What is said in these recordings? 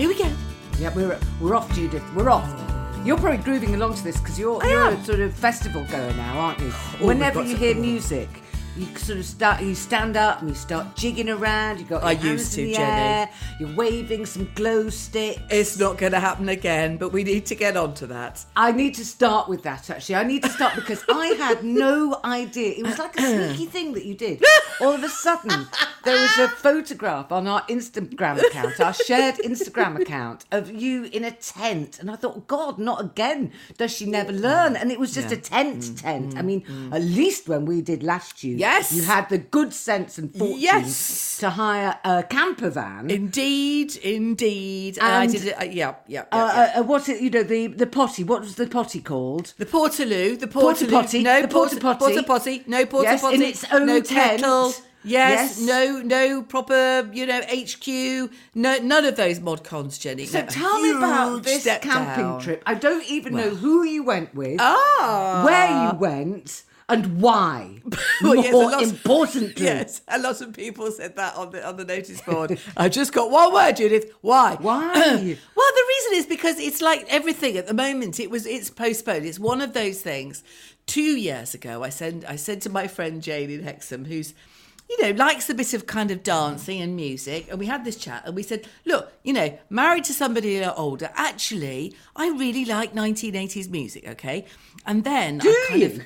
Here we go. Yeah, we're we're off, Judith. We're off. You're probably grooving along to this because you're, I you're am. a sort of festival goer now, aren't you? Oh, we've Whenever got you hear music, you sort of start, you stand up and you start jigging around. You got I your hands used in to, the Jenny. air. You're waving some glow sticks. It's not going to happen again, but we need to get on to that. I need to start with that actually. I need to start because I had no idea. It was like a sneaky thing that you did. All of a sudden, there was a photograph on our Instagram account, our shared Instagram account, of you in a tent. And I thought, God, not again. Does she never learn? And it was just a tent mm, tent. I mm, mean, mm. at least when we did last year, Yes. you had the good sense and fortune Yes. to hire a camper van. Indeed, indeed. And, I did it. Uh, yeah, yeah. yeah, uh, yeah. uh, uh, what's it? You know the the potty. What was the potty called? the portaloo, the Porta portaloo, potty, no the porta potty. porta potty, no porta Yes, potty, in its own no tent. kettle. Yes, Yes. no, no proper, you know, HQ, no, none of those mod cons, Jenny. So No, tell me about this camping down. trip. I don't even know who you went with, Ah, where you went, and why. Well, More yes, lot- importantly, Yes, a lot of people said that on the on the notice board. I just got one word, Judith. Why? Why? well, the reason is because it's like everything at the moment. It was it's postponed. It's one of those things. Two years ago, I said I said to my friend Jane in Hexham, who's you know likes a bit of kind of dancing and music, and we had this chat, and we said, look, you know, married to somebody a lot older, actually, I really like 1980s music. Okay, and then Do I kind you? of.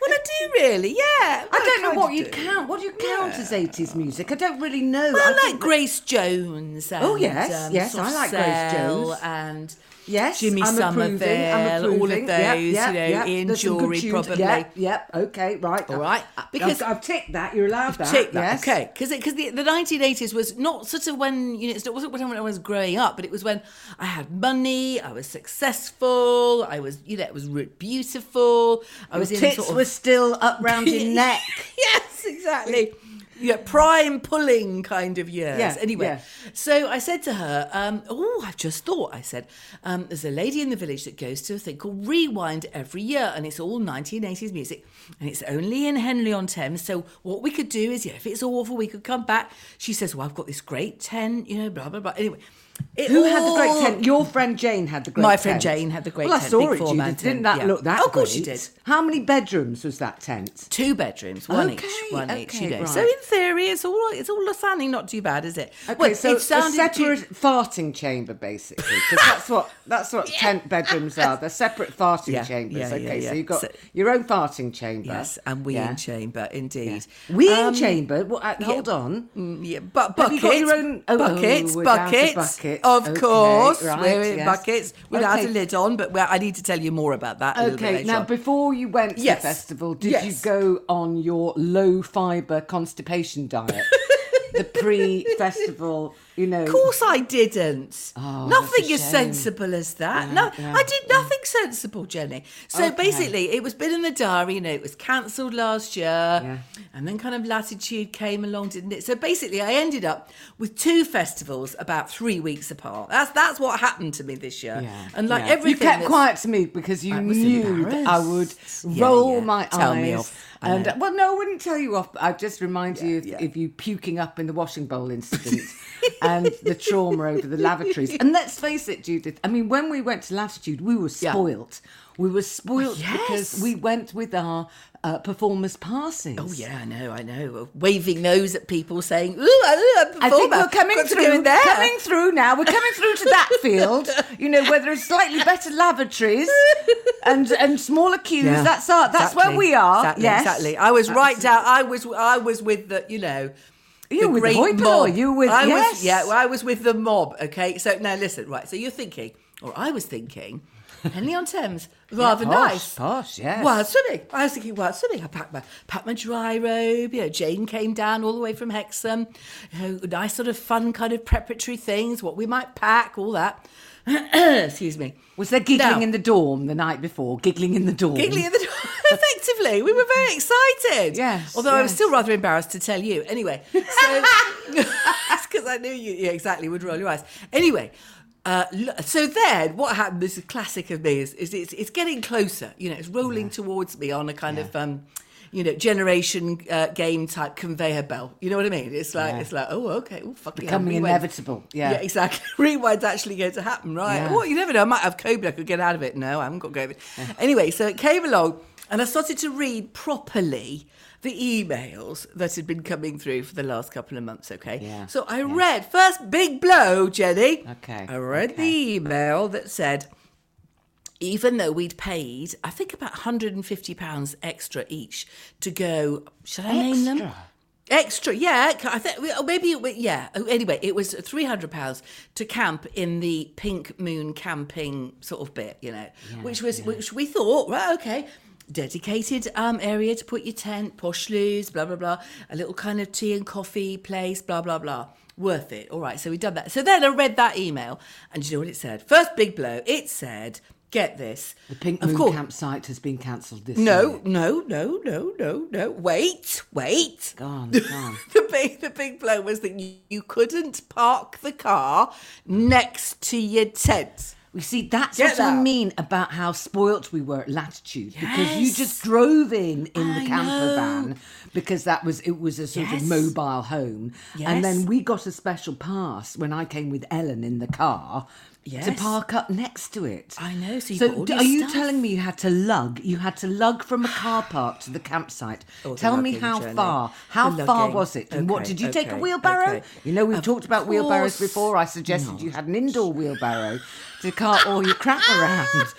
Well, I do really, yeah. I don't know what of you do. count. What do you count as eighties music? I don't really know. Well, I like Grace Jones. And, Oh, yes, yes, I like Grace Jones. And Yes, Jimmy I'm approving, Somerville, I'm all of those, Yep, you know, yep. in There's some good jewellery tunes. probably. Yep, yep, okay, right. All right, uh, because- I've, I've ticked that. You're allowed that. Tick that, yes. okay? Because the, the 1980s was not sort of when you know it wasn't when I was growing up, but it was when I had money, I was successful, I was you know it was beautiful, I was Your in tits sort of were still up round your neck. yes, exactly. Yeah, prime pulling kind of years. Yeah, anyway, yeah. so I said to her, um, "Oh, I've just thought." I said, um, "There's a lady in the village that goes to a thing called Rewind every year, and it's all 1980s music, and it's only in Henley on Thames. So what we could do is, yeah, if it's awful, we could come back." She says, "Well, I've got this great tent, you know, blah blah blah." Anyway, it Who had the great tent? Your friend Jane had the great tent. My tent. friend Jane had the great well, tent, I saw it, Judith. Didn't that yeah. look that Oh, of course she did. How many bedrooms was that tent? Two bedrooms, one Okay, each, one each. You okay, know, so in theory, it's all it's all sounding not too bad, is it? Okay, Well, so it sounded a too- separate farting chamber, basically, because that's what that's what tent bedrooms are. They're separate farting Yeah, chambers. yeah, yeah, okay, yeah. so you've got So- your own farting chamber. Yes, and weeing Yeah. chamber, indeed. Weeing Um, chamber. Well, uh, hold on. mm, Yeah, but buckets, you got your own- buckets, we're down to buckets, buckets. Of Okay, course, right, we're in yes. buckets without Okay. a lid on. But I need to tell you more about that. Okay, now on. before you went to Yes. the festival, did you go on your low fiber constipation diet? the pre-festival, you know. Of course, I didn't. Oh, nothing as sensible as that. Yeah, no, yeah, I did nothing sensible, Jenny. So Okay. basically, it was been in the diary. You know, it was cancelled last year, Yeah. and then kind of Latitude came along, didn't it? So basically, I ended up with two festivals about three weeks apart. That's that's what happened to me this year. Yeah, and like yeah. everything, you kept quiet to me because you I knew I would. Yeah, roll yeah. my Tell eyes. me off. And know. Uh, well, no, I wouldn't tell you off. I'd just remind you of, yeah. of you puking up in the washing bowl incident and the trauma over the lavatories. And let's face it, Judith. I mean, when we went to Latitude, we were Yeah. spoilt. We were spoilt yes. because we went with our uh, performers' passes. Oh yeah, I know, I know. Waving those at people, saying, "Ooh, ooh I'm a I think performer. we're coming Got through. there." Coming through now. We're coming through to that field. You know, where there are slightly better lavatories and and smaller queues. Yeah, that's our. That's where we are. Exactly, yes, exactly. I was right down. I was. I was with the. You know. You were with the polloi, you were with- I yes. was, yeah, well, I was with the mob. Okay, so now listen, right? So you're thinking, or I was thinking, Henley on Thames, rather posh, nice, posh, yes. Wild swimming. I was thinking wild swimming. I packed my packed my dry robe. You know, Jane came down all the way from Hexham. You know, nice sort of fun kind of preparatory things. What we might pack, all that. Excuse me. Was there giggling Now- in the dorm the night before? Giggling in the dorm. Giggling at the. Effectively, we were very excited. Yes, Although I was yes. still rather embarrassed to tell you. Anyway, so because I knew you yeah, exactly would roll your eyes. Anyway. Uh, lo- so then, what happened? This is classic of me. Is, is it's, it's getting closer. You know, it's rolling towards me on a kind of, um, you know, generation uh, game type conveyor belt. You know what I mean? It's like Yeah. it's like, oh, okay, oh, fuck Becoming rewind. inevitable, yeah. yeah, exactly. Rewind's actually going to happen, right? Yeah. Oh, you never know. I might have COVID. I could get out of it. No, I haven't got COVID. Anyway, so it came along, and I started to read properly the emails that had been coming through for the last couple of months. Okay, Yeah, so I read first big blow, Jenny. Okay, I read okay. the email that said. Even though we'd paid, I think about £150 extra each to go, should I name them? Extra? Extra, yeah. I think maybe was, yeah. Oh, Anyway, it was three hundred pounds to camp in the Pink Moon camping sort of bit, you know, which was which we thought, right, okay, dedicated um area to put your tent, posh loos, blah blah blah, a little kind of tea and coffee place, blah blah blah. Worth it. All right, so we done that. So then I read that email, and do you know what it said? First big blow. It said, "Get this." The Pink of Moon course, campsite has been cancelled this no, year. no, no, no, no, no. Wait, wait. Go on, go on. the big the big blow was that you, you couldn't park the car next to your tent. We see that's Get what I mean about how spoilt we were at Latitude yes. because you just drove in in the I camper know. van because that was it was a sort Yes. of mobile home, Yes. and then we got a special pass when I came with Ellen in the car. To park up next to it. I know, so you so got all d- your are you stuff. telling me you had to lug? You had to lug from a car park to the campsite. Oh, the Tell me how journey. far. How The far was it? And what did you take a wheelbarrow? okay. You know we've Of talked about wheelbarrows before. I suggested you had an indoor wheelbarrow to cart all your crap around.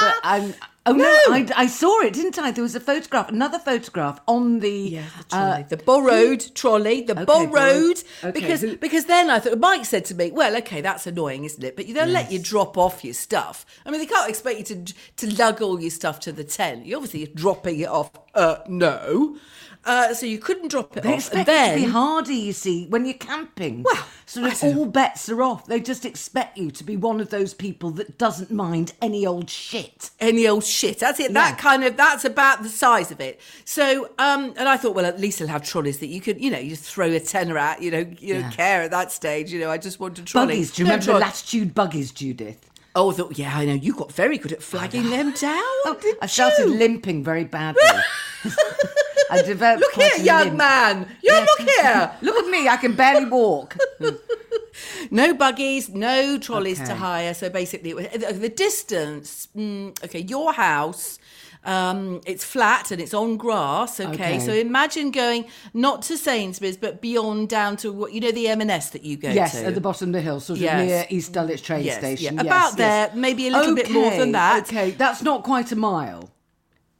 But I'm. Oh no, I, I saw it, didn't I? There was a photograph, another photograph on the. Yeah, the uh, the borrowed trolley, the borrowed. borrowed. Okay, Because because then I thought Mike said to me, "Well, okay, that's annoying, isn't it? But you they'll let you drop off your stuff. I mean, they can't expect you to to lug all your stuff to the tent. You obviously dropping it off. Uh, no." Uh, so you couldn't drop it They off. expect then to be hardy, you see, when you're camping. Well, sort of all bets are off. They just expect you to be one of those people that doesn't mind any old shit. any old shit. That's it. That kind of that's about the size of it. So, um, and I thought, well, at least they'll have trolleys that you could, you know, you just throw a tenner at. You know, you Yeah. don't care at that stage. You know, I just want a trolley. Buggies. Do you No remember the trolley. latitude buggies, Judith? Oh, thought, yeah, I know. You got very good at flagging them down. Oh, I started you? limping very badly. I developed Look here, young limp. man. You Yeah. look here. Look at me, I can barely walk. No buggies, no trolleys to hire. So basically, the the distance. Mm, okay, your house. Um, it's flat and it's on grass. Okay? Okay. so imagine going not to Sainsbury's but beyond down to what you know the M&S that you go yes, to. at the bottom of the hill, sort of Yes. near East Dulwich train Yes, station. yeah. Yes, About yes. there, maybe a little bit more than that. Okay, that's not quite a mile.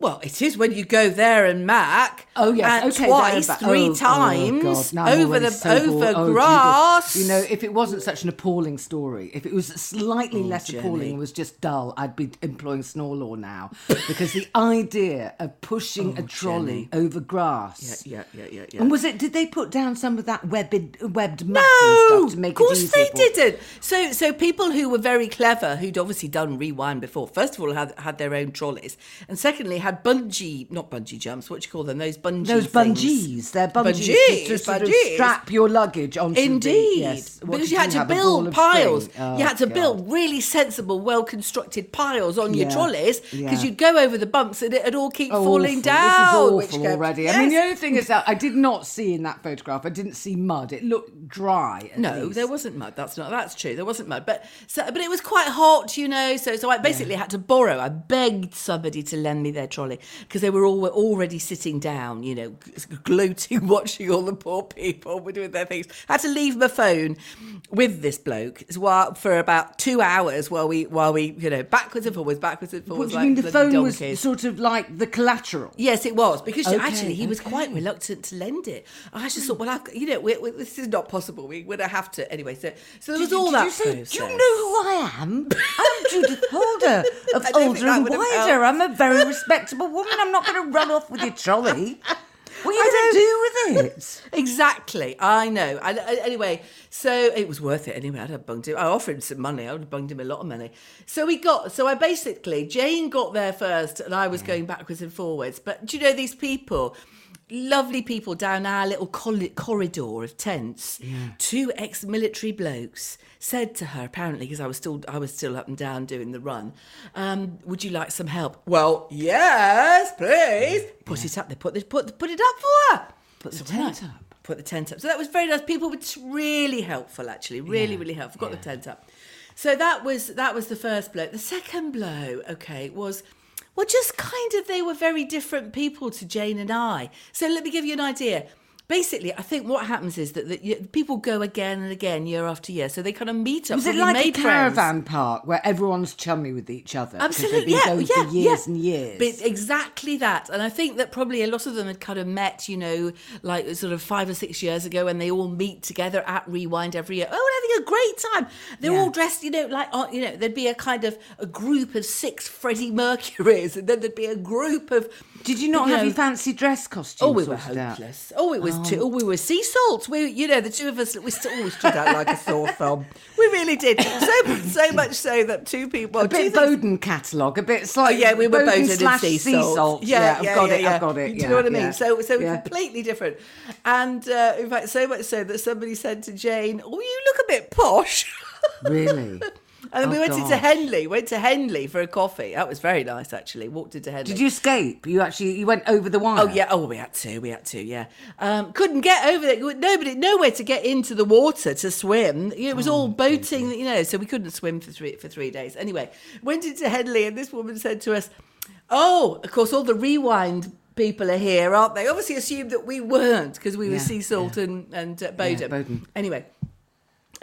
Well, it is when you go there and Mac. Oh yes, and okay. twice, three oh, oh, times God, over the so over. Oh, grass. You know, if it wasn't such an appalling story, if it was slightly oh, less Jenny. appalling and was just dull, I'd be employing snore law now. Because the idea of pushing oh, a trolley over grass. yeah, yeah, yeah, yeah. And was it? Did they put down some of that webbed, webbed No, stuff to make it? of course they didn't. So, so people who were very clever, who'd obviously done rewind before, first of all had had their own trolleys, and secondly had bungee, not bungee jumps. What do you call them? Those bungee. Those things. bungees, they're bungees, Bungees, to, to sort of strap your luggage onto the- Indeed, yes. What because you had to a ball build piles. Oh, you had to God. build really sensible, well constructed piles on your trolleys because yeah. you'd go over the bumps and it'd all keep Oh, falling awful. down. This is awful already. I mean, the only thing is that I did not see in that photograph. I didn't see mud. It looked dry. No, least. there wasn't mud. That's not. That's true. There wasn't mud, but so, but it was quite hot, you know. So, so I basically had to borrow. I begged somebody to lend me their trolley. Trolley because they were all were already sitting down, you know, gloating, watching all the poor people were doing their things. I had to leave my phone with this bloke for about two hours while we while we you know backwards and forwards, backwards and What forwards. do you like mean the phone was sort of like the collateral? Yes, it was because Okay, actually he was quite reluctant to lend it. I just hmm. thought, well, I've, you know, we, we, this is not possible. We would have to anyway. So, so there was Did, all did that you say, process. do you know who I am? I'm Judith Holder of Older and Wider. I'm a very respectable woman. I'm not going to run off with your trolley. What are you going to do with it? Exactly, I know. And uh, anyway, so it was worth it anyway. I'd have bunged him. I offered him some money. I would have bunged him a lot of money. So we got. So I basically Jane got there first, and I was going backwards and forwards. But do you know these people? Lovely people down our little corridor of tents. Two ex-military blokes said to her, apparently, because I was still I was still up and down doing the run. Um, would you like some help? Well, yes, please. Put it up. They put this put put it up for her. Put the So tent up. Put the tent up. So that was very nice. People were really helpful, actually. Really, really helpful. Got the tent up. So that was that was the first blow. The second blow, okay, was well, just kind of they were very different people to Jane and I. So let me give you an idea. Basically, I think what happens is that, that you, people go again and again, year after year. So they kind of meet up. Was it like a friends. caravan park where everyone's chummy with each other? Absolutely, yeah, yeah, for years yeah. and years. But exactly that, and I think that probably a lot of them had kind of met, you know, like sort of five or six years ago, and they all meet together at Rewind every year. Oh, we're having a great time. They're Yeah. all dressed, you know, like uh, you know, there'd be a kind of a group of six Freddie Mercurys, and then there'd be a group of. Did you not you have know, your fancy dress costume? Oh, we were sorted out? hopeless. Oh, it was too. Oh, we were sea salts. We, you know, the two of us, we still always stood out like a sore thumb. We really did. So, so much so that two people, A bit Boden catalogue, a bit slightly. Oh, yeah, we were Boden and slash sea salt. salt. Yeah, I've got yeah, it. yeah. I've got it. Do yeah, you know what I mean? yeah. So, so Yeah. completely different. And uh, in fact, so much so that somebody said to Jane, "Oh, you look a bit posh." really. And then we Oh, went into. Henley. Went to Henley for a coffee. That was very nice, actually. Walked into Henley. Did you escape? You actually you went over the wire. Oh yeah, oh we had to, we had to, yeah. Um, couldn't get over it. Nobody, nowhere to get into the water to swim. It was Oh, all boating, you know, so we couldn't swim for three for three days. Anyway, went into Henley, and this woman said to us, "Oh, of course, all the rewind." People are here, aren't they? Obviously, assumed that we weren't because we were Yeah, Sea Salt and and uh, Boden. Boden. Anyway,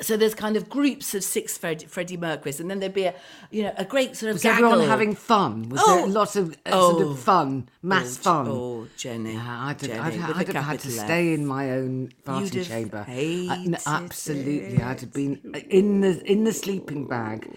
so there's kind of groups of six Fred, Freddie Mercurys, and then there'd be a you know a great sort of Was everyone having fun? Was Oh. there lots of uh, sort Oh. of fun, mass Oh, fun? Oh, Jenny. Yeah, I'd, Jenny, have, I'd, a I'd have had to F. stay in my own have chamber. I- no, absolutely, I'd have been in the in the sleeping bag,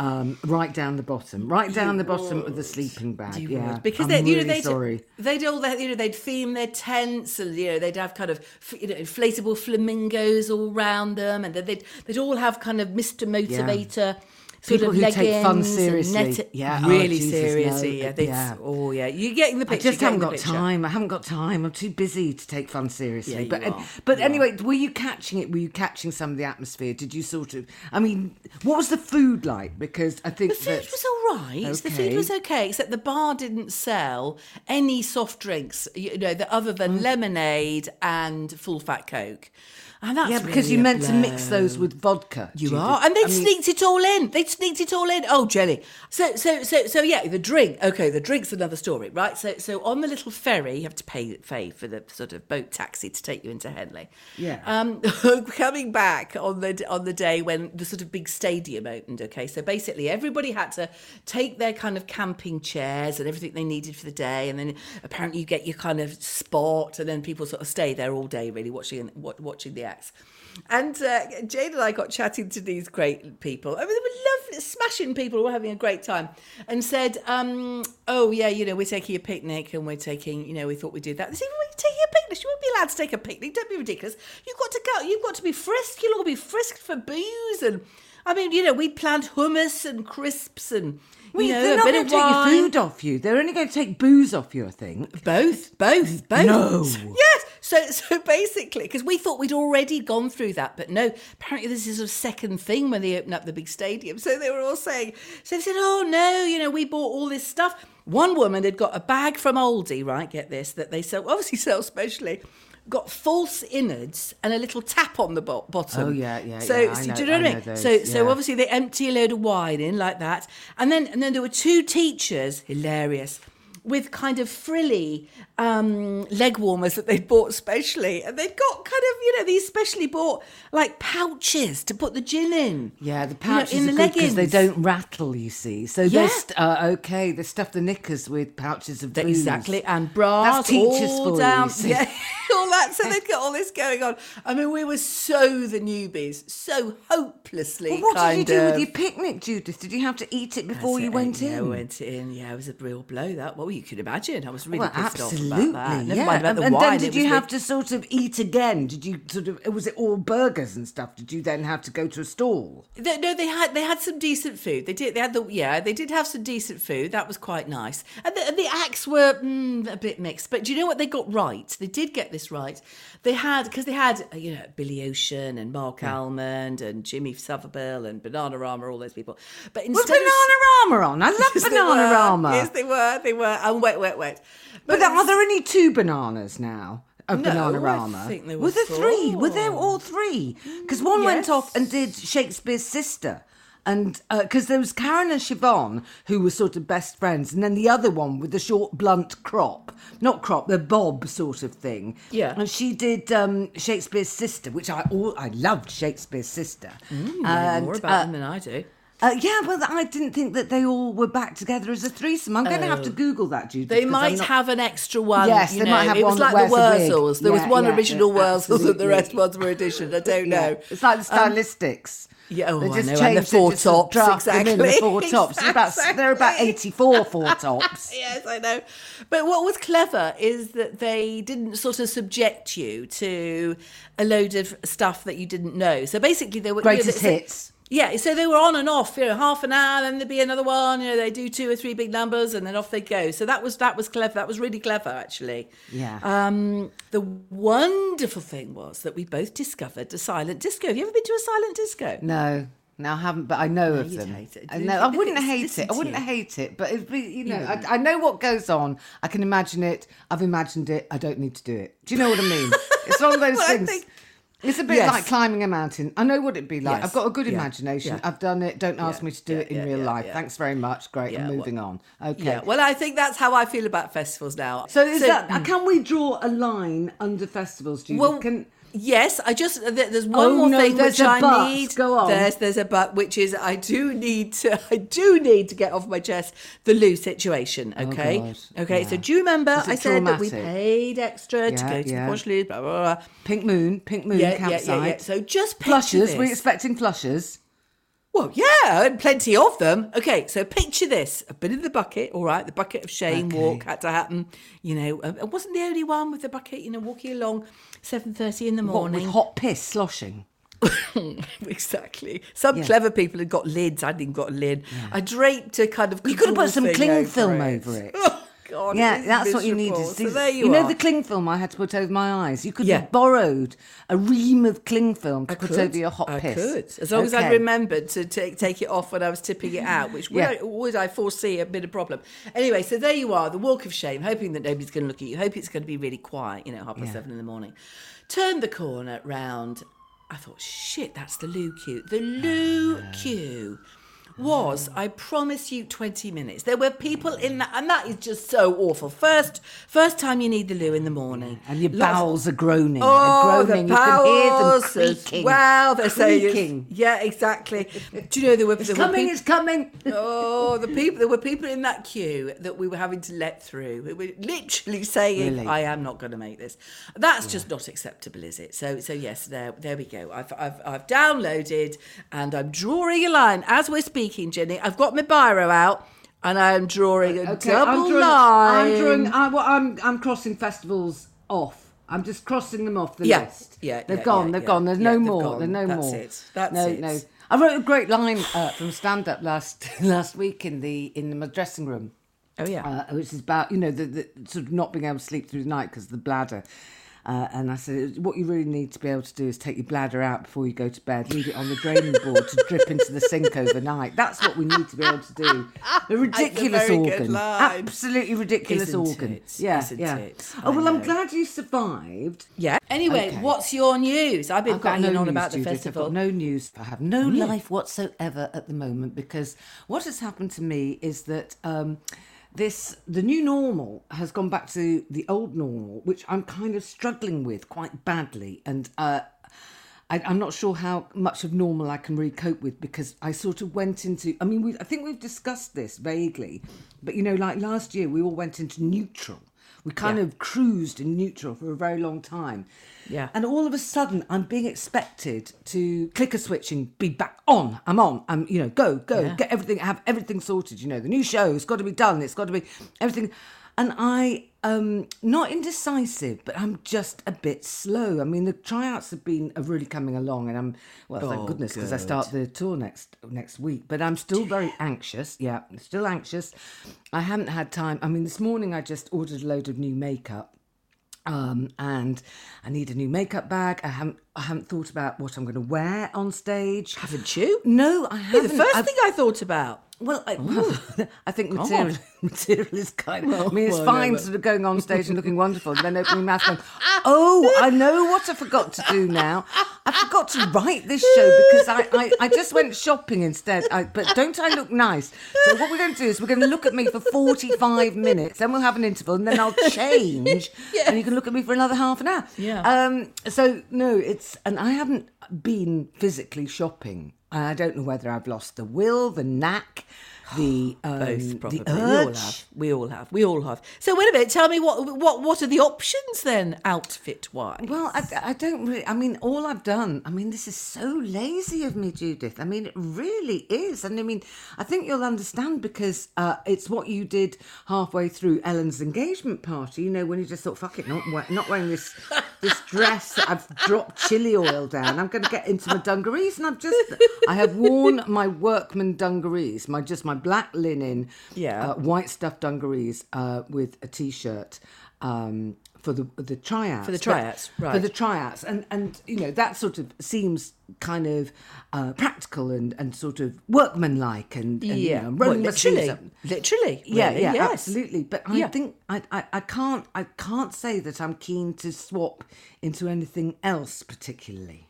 um, right down the bottom, right down the bottom of the sleeping bag. You yeah, would. because they, you really know, they'd, sorry. they'd all you know, they'd theme their tents, and you know, they'd have kind of, you know, inflatable flamingos all round them, and they'd they'd all have kind of Mr. Motivator. Sort People of who take fun seriously. Yeah, oh, really Jesus, seriously. no, Yeah, yeah. oh yeah, you're getting the I picture. just haven't got time. I haven't got time. I'm too busy to take fun seriously. Yeah, but uh, are. but You anyway, were you catching it? Were you catching some of the atmosphere? Did you sort of? I mean, what was the food like? Because I think The food was all right. The food was okay, except the bar didn't sell any soft drinks, you know, other than oh. lemonade and full fat coke. And that's yeah, because really you meant to mix those with vodka. You Judith. are, and they I mean, sneaked it all in. They sneaked it all in. Oh, jelly. So, so, so, so, yeah. The drink. Okay, the drink's another story, right? So, so on the little ferry, you have to pay pay for the sort of boat taxi to take you into Henley. Yeah. Um, coming back on the on the day when the sort of big stadium opened. Okay, so basically everybody had to take their kind of camping chairs and everything they needed for the day, and then apparently you get your kind of spot, and then people sort of stay there all day, really watching wa- watching the And uh, Jane and I got chatting to these great people. I mean, they were lovely, smashing people were having a great time, and said, um, "Oh yeah, you know, we're taking a picnic, and we're taking, you know, we thought we'd do that." They said, "Well, you're taking a picnic? You won't be allowed to take a picnic. Don't be ridiculous. You've got to go. You've got to be frisked. You'll all be frisked for booze." And I mean, you know, we planned hummus and crisps and. Well, you know, they're not going to take your food off you. They're only going to take booze off you. I think. Both, both, both. No. Yes. So, so basically, because we thought we'd already gone through that, but no. Apparently, this is a second thing when they open up the big stadium. So they were all saying, so they said, "Oh no, you know, we bought all this stuff." One woman had got a bag from Aldi, right? Get this, that they sell obviously sell specially. Got false innards and a little tap on the bo- bottom. Oh, yeah, yeah, So, yeah, I so know- do you know I what I mean? those, so, so obviously they empty a load of wine in like that, and then and then there were two teachers, hilarious, with kind of frilly um, leg warmers that they'd bought specially, and they'd got kind of you know these specially bought like pouches to put the gin in. Yeah, the You know, pouches in the because they don't rattle. You see, so Yeah. they're st- uh, okay. They stuff the knickers with pouches of booze. Exactly, and bras That's teachers all for down. you see. yeah, all that. So they'd got all this going on. I mean, we were so the newbies, so hopelessly. Well, what did you do with your picnic, Judith? Did you have to eat it before That's you it, went in? we went in. Yeah, it was a real blow. That well, you could imagine. I was really well, pissed absolutely. off about that. Never yeah. mind about and the and wine. then did you have the- to sort of eat again? Did you sort of was it all burgers and stuff? Did you then have to go to a stall? They- No, they had they had some decent food. They did. They had the yeah. They did have some decent food. That was quite nice. And the, and the acts were mm, a bit mixed. But do you know what they got right? They did get this right. They had because they had uh, you know Billy Ocean and Marc Almond and Jimmy Somerville and Bananarama, all those people. But Was instead of- Bananarama on? I love Yes, they were. Bananarama. Yes, they were. They were. And wet, wet, wet. But are there any two bananas now? Of No, I think there were were there three? Were there four. all three? Because one went off and did Shakespears Sister. And because there was Karen and Siobhan who were sort of best friends, and then the other one with the short, blunt crop, not crop, the bob sort of thing. Yeah. and she did um, Shakespears Sister, which I all I loved Shakespears Sister. You know more about uh, them than I do. Uh, yeah, well, I didn't think that they all were back together as a threesome. I'm going to have to Google that, Judy. Oh. They might not- have an extra one. Yes, you they know. might have it one was like the. Wurzels. There was one yeah, original yeah, Wurzels and the rest ones were edition. I don't Yeah, know. It's like the Um, stylistics. yeah, oh, they I just know, and the it, four just sort of tops, in, the exactly. four tops. They're about, they're about 84 four tops. Yes, I know. But what was clever is that they didn't sort of subject you to a load of stuff that you didn't know. So basically, they were you know, Greatest hits. Yeah, so they were on and off, you know, half an hour, then there'd be another one. You know, they do two or three big numbers, and then off they go. So that was that was clever. That was really clever, actually. Yeah. Um, the wonderful thing was that we both discovered a silent disco. Have you ever been to a silent disco? No, no, I haven't, but I know of you'd them. hate it. I know. I wouldn't hate it. I wouldn't hate it, but it'd be, you know. I, I know what goes on. I can imagine it. I've imagined it. I don't need to do it. Do you know what I mean? It's one of those Well, things. think- It's a bit Yes. like climbing a mountain. I know what it'd be like. Yes. I've got a good Yeah. imagination. Yeah. I've done it. Don't ask Yeah. me to do it in real life. Thanks very much. Great. I'm well- moving on. Okay. Well, I think that's how I feel about festivals now. so is that? Mm. Can we draw a line under festivals, Judith? Well, can, yes, I just there's one Oh, more no, thing which I but. need. Go on. There's there's a but, which is I do need to I do need to get off my chest the loo situation. Okay, Oh, okay. Yeah. So do you remember I said that we paid extra to go to yeah. the posh loo, blah blah blah. Pink Moon, Pink Moon Yeah, yeah, campsite. yeah, yeah. So just picture Flushes. this. We're expecting flushes. Well, yeah, and plenty of them. Okay, so picture this: a bit of the bucket, all right, the bucket of shame Okay. walk had to happen. You know, I I wasn't the only one with the bucket. You know, walking along seven thirty in the What, morning. with hot piss sloshing. exactly. Some Yeah. clever people had got lids. I didn't even got a lid. I draped a kind of. You could have put some cling film over it. God! Yeah, is that's what you need miserable. See, So there you, know are. the cling film I had to put over my eyes. You could Yeah. have borrowed a ream of cling film to I put could. over your hot I piss. could, as long as I remembered to take take it off when I was tipping it out, which would, I, would I foresee a bit of problem. Anyway, so there you are, the walk of shame, hoping that nobody's going to look at you, hope it's going to be really quiet, you know, half past Yeah. seven in the morning. Turned the corner round. I thought, shit, that's the loo queue. The oh, loo queue was, I promise you, 20 minutes. There were people in that, and that is just so awful. First, first time you need the loo in the morning. And your Lots- bowels are groaning. Oh, groaning. the you can hear them bowels creaking. well. They're saying it's- yeah, exactly. Do you know there were It's there were coming, it's coming. Oh, the people! There were people in that queue that we were having to let through. We were literally saying, Really? "I am not going to make this." That's just not acceptable, is it? So, so yes, there, there we go. I've, I've, I've downloaded and I'm drawing a line as we're speaking, Jenny. I've got my biro out and I'm drawing a Okay, double I'm drawing, line. I'm drawing. I, well, I'm I'm crossing festivals off. I'm just crossing them off the Yeah, list. yeah, they've yeah, gone. yeah, they've yeah. gone. There's no more. gone. There's no That's more. it. That's no, it. no. I wrote a great line uh, from stand up last last week in the in my dressing room. Oh yeah. uh, which is about you know the, the sort of not being able to sleep through the night because of the bladder. Uh, and I said, what you really need to be able to do is take your bladder out before you go to bed, leave it on the draining board to drip into the sink overnight. That's what we need to be able to do. A ridiculous good organ, absolutely ridiculous Isn't organ. it? Yeah, Isn't yeah. it? Oh well, I'm glad you survived. Yeah. Anyway, Okay. what's your news? I've been I've banging no on about the Judith. festival. I've got no news. I have no life whatsoever at the moment because what has happened to me is that um, this the new normal has gone back to the old normal, which I'm kind of struggling with quite badly, and uh, I, I'm not sure how much of normal I can really cope with because I sort of went into. I mean, we I think we've discussed this vaguely, but you know, like last year, we all went into neutral. We kind Yeah. of cruised in neutral for a very long time. Yeah. And all of a sudden, I'm being expected to click a switch and be back on. I'm on. I'm, you know, go, go, get everything, have everything sorted. You know, the new show has got to be done. It's got to be everything. And I, um, not indecisive, but I'm just a bit slow. I mean, the tryouts have been are really coming along, and I'm well, thank Oh, goodness, because I start the tour next next week. But I'm still very anxious. Yeah, still anxious. I haven't had time. I mean, this morning I just ordered a load of new makeup um, and I need a new makeup bag. I haven't, I haven't thought about what I'm going to wear on stage. Haven't you? No, I haven't. the 1st I've- thing I thought about. well, I, I think material, material is kind of. I mean, it's well, no, fine but- sort of going on stage and looking wonderful, and then opening mouth going, "Oh, I know what I forgot to do now. I forgot to write this show because I, I, I just went shopping instead. I, but don't I look nice? So what we're going to do is we're going to look at me for forty-five minutes, then we'll have an interval, and then I'll change, and you can look at me for another half an hour. Yeah. Um. So no, it's and I haven't been physically shopping. I don't know whether I've lost the will, the knack, the um, Both, probably. the we all have. We all have. We all have. So wait a minute. Tell me what what what are the options then, outfit wise? Well, I, I don't really. I mean, all I've done. I mean, this is so lazy of me, Judith. I mean, it really is. And I mean, I think you'll understand because uh, it's what you did halfway through Ellen's engagement party. You know, when you just thought, "Fuck it, not not wearing this this dress that I've dropped chili oil down. I'm going to get into my dungarees." And I've just, I have worn my workman dungarees, my just my black linen, Yeah. uh, white stuff dungarees uh, with a t-shirt. Um, for the the tryouts, For the But- tryouts, For the tryouts, and and you know that sort of seems kind of uh, practical and and sort of workmanlike and, and you know, well, literally, literally. Yeah, really, yeah, yes. absolutely. But I Yeah. think I, I, I can't I can't say that I'm keen to swap into anything else particularly.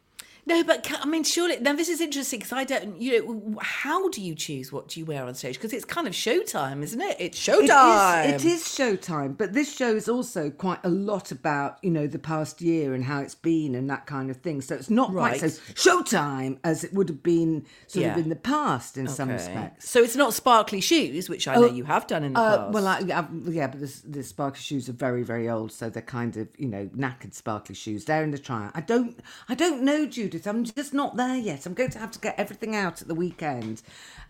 No, but I mean, surely now this is interesting because I don't. You know, how do you choose what do you wear on stage? Because it's kind of showtime, isn't it? It's showtime. It is, it is showtime, but this show is also quite a lot about you know the past year and how it's been and that kind of thing. So it's not quite Right. so showtime as it would have been sort of in the past in some respects. So it's not sparkly shoes, which I know you have done in the Uh, past. well, I, I, yeah, but the, the sparkly shoes are very, very old, so they're kind of you know knackered sparkly shoes. They're in the trial. I don't, I don't know, Judith. I'm just not there yet. I'm going to have to get everything out at the weekend,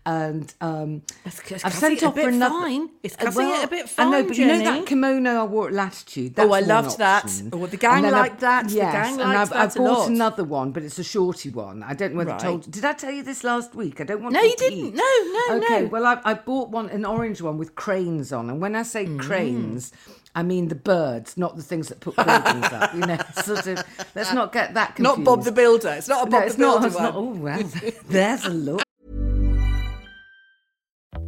and um, That's- that's I've sent it a off for another. fine. It's Uh, cussing it a bit I know, fine, but you know that kimono I wore at Latitude. Oh, I loved that. Oh, the gang liked that. The Yes, gang and I've, that I've a bought another one, but it's a shorty one. I don't know whether I Right. told. Did I tell you this last week? I don't want. No, you didn't. No, no, okay, no. well, I, I bought one, an orange one with cranes on, and when I say Mm. cranes, I mean the birds, not the things that put buildings up. You know, sort of. Let's not get that confused. not Bob the Builder. It's not a No, Bob it's the not. Builder It's one. not. Oh, well, there's a look.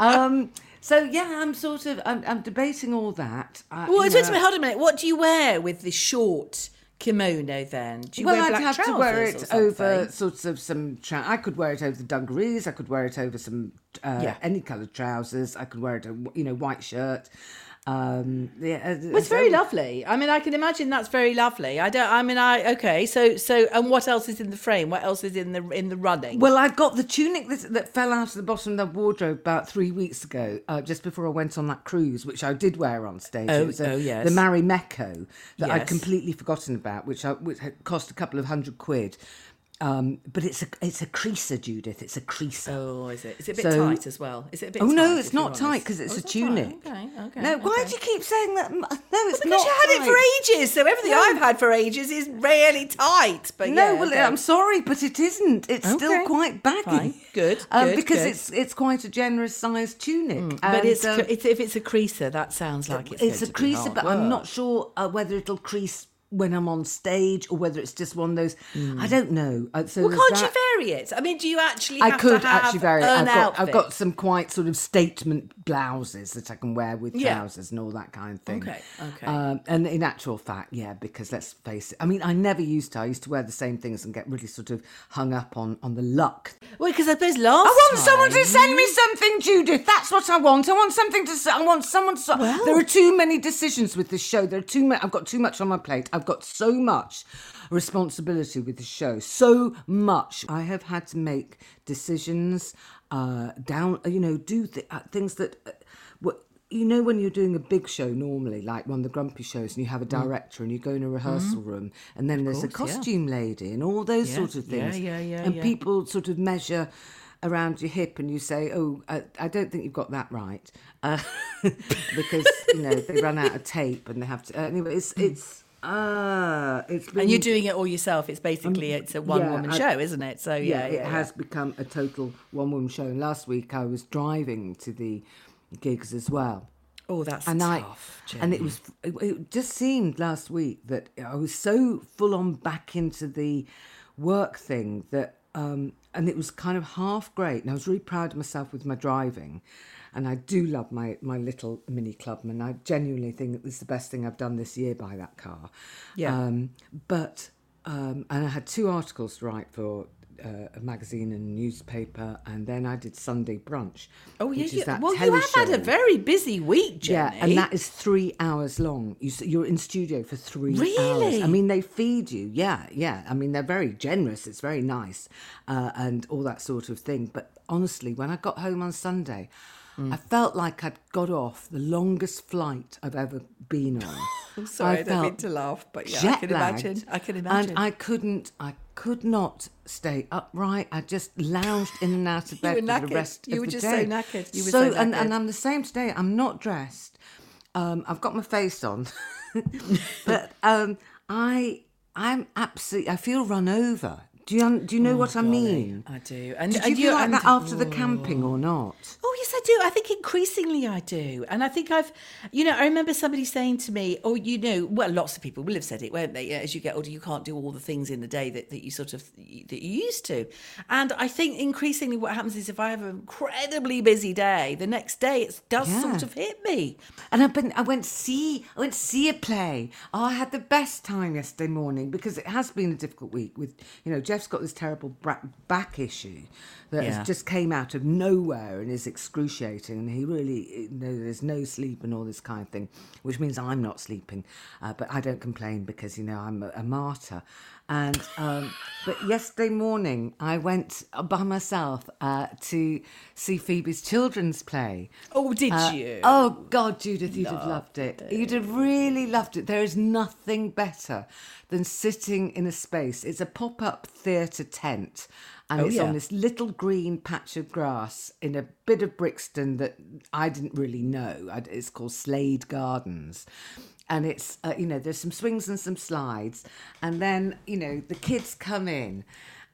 Um. So yeah, I'm sort of. I'm, I'm debating all that. I, Well, you wait a minute. Hold a minute. What do you wear with the short kimono then? Do you well, wear I'd have to wear it over sorts of some. Tra- I could wear it over the dungarees. I could wear it over some uh, Yeah. any coloured trousers. I could wear it, a, you know, white shirt. Um, yeah, Well, it's very lovely. I mean, I can imagine that's very lovely. I don't. I mean, I okay. So, so, and what else is in the frame? What else is in the in the running? Well, i've got the tunic that, that fell out of the bottom of the wardrobe about three weeks ago, uh, just before I went on that cruise, which I did wear on stage. Oh, was, uh, oh, yes. The Marimekko that I'd completely forgotten about, which, I, which had cost a couple of hundred quid. Um, but it's a it's a creaser, Judith. It's a creaser. oh, is it? Is it a bit So- tight as well? Is it a bit? Oh tight, no, it's not tight because it's Oh, a tight. tunic. Okay, okay. No, why do you keep saying that? No, it's Because not. you had it for ages, so everything I've had for ages is really tight. But No, yeah, well, okay. I'm sorry, but it isn't. It's still quite baggy. Fine. Good, um, good, because good. Mm, it's it's quite a generous sized tunic. But And, it's, um, it's if it's a creaser, that sounds like it's. it's a creaser, but I'm not sure uh, whether it'll crease when I'm on stage or whether it's just one of those. I don't know. Uh, so Mm. Well, can't that. you vary it? I mean, do you actually? I have could actually vary. it. I've got outfit? I've got some quite sort of statement blouses that I can wear with Yeah. trousers and all that kind of thing. Okay, okay. Um, and in actual fact, yeah, because let's face it. I mean, I never used to. I used to wear the same things and get really sort of hung up on on the luck. Well, because I suppose last. I want someone to send me something, Judith. That's what I want. I want something to. I want someone to. there are too many decisions with this show. There are too many. I've got too much on my plate. I've got so much responsibility with the show. So much. I have had to make decisions. Uh, down. You know, do th- uh, things that. Uh, what, you know when you're doing a big show normally, like one of the grumpy shows, and you have a director and you go in a rehearsal room, and then there's a Mm. course, yeah. costume lady and all those Yeah, sort of yeah, things. yeah, yeah, And yeah. people sort of measure around your hip and you say, "Oh, I, I don't think you've got that right," uh, because you know they run out of tape and they have to. Uh, anyway, it's it's uh, it's been, And you're doing it all yourself. It's basically it's a one woman I- show, isn't it? So yeah, yeah, it yeah, has become a total one woman show. And last week I was driving to the gigs as well. Oh, that's and tough. I and it was it, it just seemed last week that I was so full on back into the work thing that um and it was kind of half great and I was really proud of myself with my driving and I do love my my little mini clubman I genuinely think it's the best thing I've done this year by that car Yeah. um but um and I had two articles to write for uh, a magazine and newspaper, and then I did Sunday brunch. Oh yeah, yeah. well, you have had a very busy week, Jenny. Yeah, and that is three hours long. You you're in studio for three hours. Really? I mean, they feed you. Yeah, yeah. I mean, they're very generous. It's very nice, uh, and all that sort of thing. But honestly, when I got home on Sunday, Mm. I felt like I'd got off the longest flight I've ever been on. I'm sorry, I, don't mean to laugh, but yeah, I can imagine. I can imagine. And I couldn't, I could not stay upright. I just lounged in and out of bed for the rest You of were the just day. so knackered. You were so, so and, knackered. and I'm the same today. I'm not dressed. Um, I've got my face on, but um, I, I'm absolutely. I feel run over. Do you do you know oh, what I mean? I do. And Did you feel like and- that after the camping or not? Oh yes, I do. I think increasingly I do, and I think I've, you know, I remember somebody saying to me, "Oh, you know, well, lots of people will have said it, won't they? As you get older, you can't do all the things in the day that, that you sort of that you used to." And I think increasingly what happens is if I have an incredibly busy day, the next day it does Yeah. sort of hit me. And I've been, I went see, I went see a play. Oh, I had the best time yesterday morning because it has been a difficult week. With you know, Jeff's got this terrible back issue that Yeah. has just came out of nowhere and is excruciating. And he really, you know, there's no sleep and all this kind of thing, which means I'm not sleeping. Uh, but I don't complain because you know I'm a, a martyr. And um, but yesterday morning I went by myself uh, to see Phoebe's children's play. Oh, did Uh, you? Oh God, Judith, you'd have loved it. You'd have really loved it. There is nothing better than sitting in a space. It's a pop-up theatre tent, and Oh, it's yeah. on this little green patch of grass in a bit of Brixton that I didn't really know. It's called Slade Gardens. And it's, uh, you know, there's some swings and some slides. And then, you know, the kids come in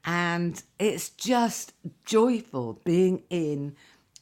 and it's just joyful being in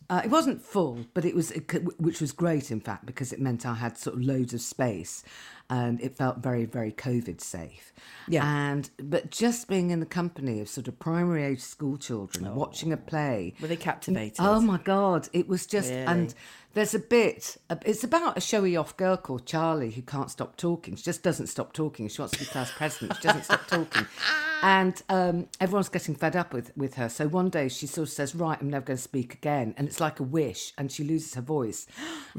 uh, it wasn't full, but it was, which was great, in fact, because it meant I had sort of loads of space, and it felt very, very COVID safe. Yeah. And but just being in the company of sort of primary age school children, watching a play, Were they captivated? Oh my God! It was just, and There's a bit. It's about a showy off girl called Charlie who can't stop talking. She just doesn't stop talking. She wants to be class president. She doesn't stop talking, and um, everyone's getting fed up with with her. So one day she sort of says, "Right, I'm never going to speak again," and it's like a wish, and she loses her voice,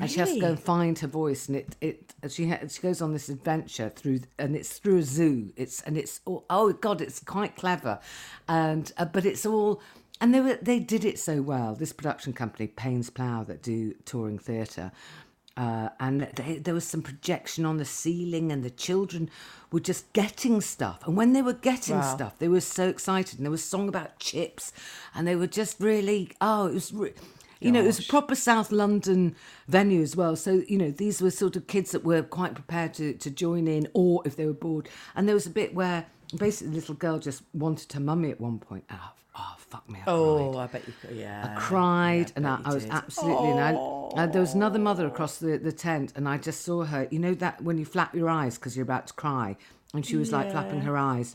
and she has to go and find her voice, and it it she ha- she goes on this adventure through, and it's through a zoo. It's and it's oh, oh god, it's quite clever, and uh, but it's all and they were they did it so well. This production company, Paines Plough, that do touring theatre. Uh, and they, there was some projection on the ceiling, and the children were just getting stuff. And when they were getting stuff, they were so excited. And there was a song about chips, and they were just really oh, it was. Re- you know, it was a proper South London venue as well. So, you know, these were sort of kids that were quite prepared to, to join in, or if they were bored. And there was a bit where basically the little girl just wanted her mummy at one point. Oh, oh fuck me. I Oh, cried. I bet you could. Yeah. I cried, Yeah, and I, I was did. absolutely. And I, uh, there was another mother across the, the tent, and I just saw her. You know that when you flap your eyes because you're about to cry, and she was like flapping her eyes.